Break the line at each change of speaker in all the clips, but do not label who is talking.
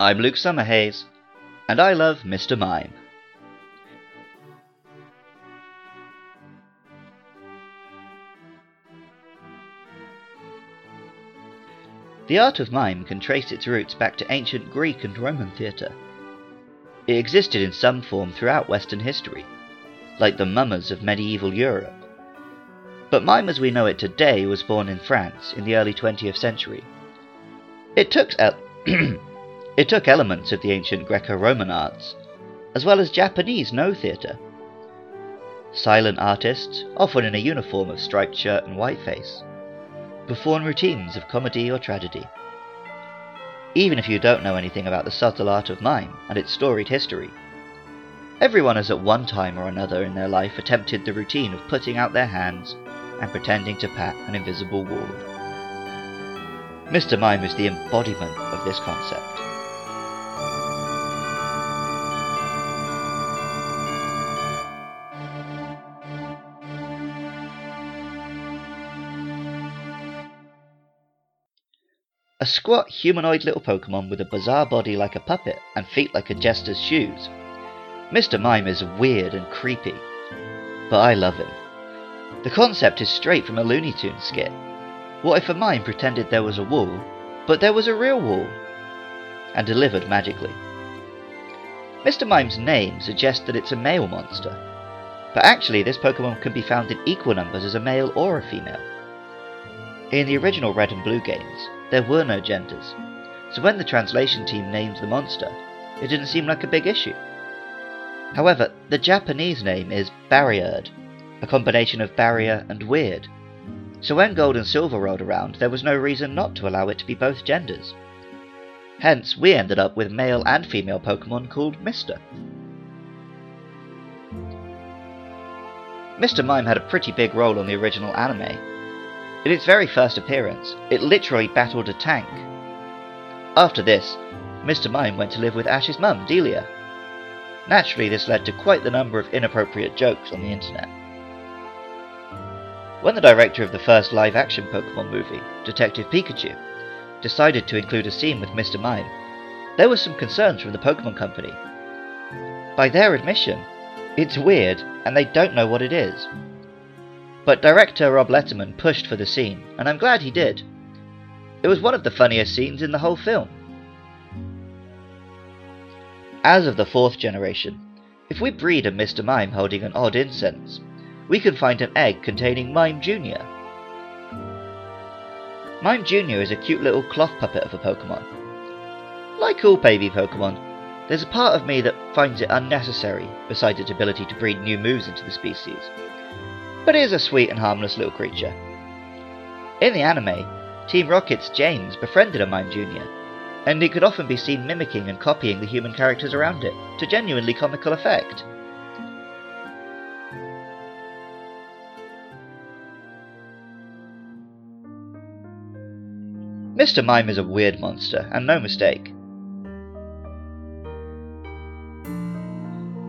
I'm Luke Summerhays, and I love Mr. Mime. The art of mime can trace its roots back to ancient Greek and Roman theatre. It existed in some form throughout Western history, like the mummers of medieval Europe. But mime as we know it today was born in France in the early 20th century. It took, el- it took elements of the ancient Greco Roman arts, as well as Japanese No theatre. Silent artists, often in a uniform of striped shirt and white face, perform routines of comedy or tragedy. Even if you don't know anything about the subtle art of mime and its storied history, everyone has at one time or another in their life attempted the routine of putting out their hands and pretending to pat an invisible wall. Mr. Mime is the embodiment of this concept. A squat humanoid little Pokemon with a bizarre body like a puppet and feet like a jester's shoes. Mr. Mime is weird and creepy, but I love him. The concept is straight from a Looney Tunes skit. What if a mime pretended there was a wall, but there was a real wall? And delivered magically. Mr. Mime's name suggests that it's a male monster, but actually this Pokemon can be found in equal numbers as a male or a female. In the original Red and Blue games, there were no genders, so when the translation team named the monster, it didn't seem like a big issue. However, the Japanese name is Barrierd, a combination of barrier and weird, so when Gold and Silver rolled around, there was no reason not to allow it to be both genders. Hence, we ended up with male and female Pokemon called Mr. Mr. Mime had a pretty big role on the original anime, in its very first appearance, it literally battled a tank. After this, Mr. Mime went to live with Ash's mum, Delia. Naturally, this led to quite the number of inappropriate jokes on the internet. When the director of the first live action Pokemon movie, Detective Pikachu, decided to include a scene with Mr. Mime, there were some concerns from the Pokemon Company. By their admission, it's weird and they don't know what it is. But director Rob Letterman pushed for the scene, and I'm glad he did. It was one of the funniest scenes in the whole film. As of the fourth generation, if we breed a Mr. Mime holding an odd incense, we can find an egg containing Mime Jr. Mime Jr. is a cute little cloth puppet of a Pokemon. Like all baby Pokemon, there's a part of me that finds it unnecessary, besides its ability to breed new moves into the species but he is a sweet and harmless little creature. In the anime, Team Rocket's James befriended a Mime Jr., and he could often be seen mimicking and copying the human characters around it, to genuinely comical effect. Mr. Mime is a weird monster, and no mistake.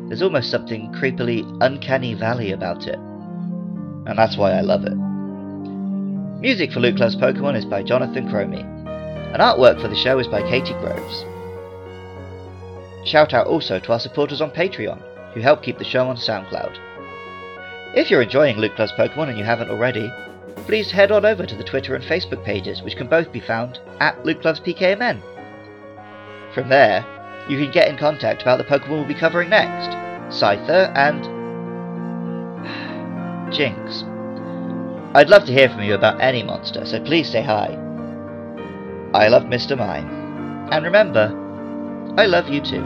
There's almost something creepily uncanny valley about it and that's why I love it. Music for Luke Loves Pokemon is by Jonathan Cromie, and artwork for the show is by Katie Groves. Shout out also to our supporters on Patreon, who help keep the show on SoundCloud. If you're enjoying Luke Loves Pokemon and you haven't already, please head on over to the Twitter and Facebook pages, which can both be found at Luke Loves PKMN. From there, you can get in contact about the Pokemon we'll be covering next, Scyther and Jynx. I'd love to hear from you about any monster, so please say hi. I love Mr. Mime. And remember, I love you too.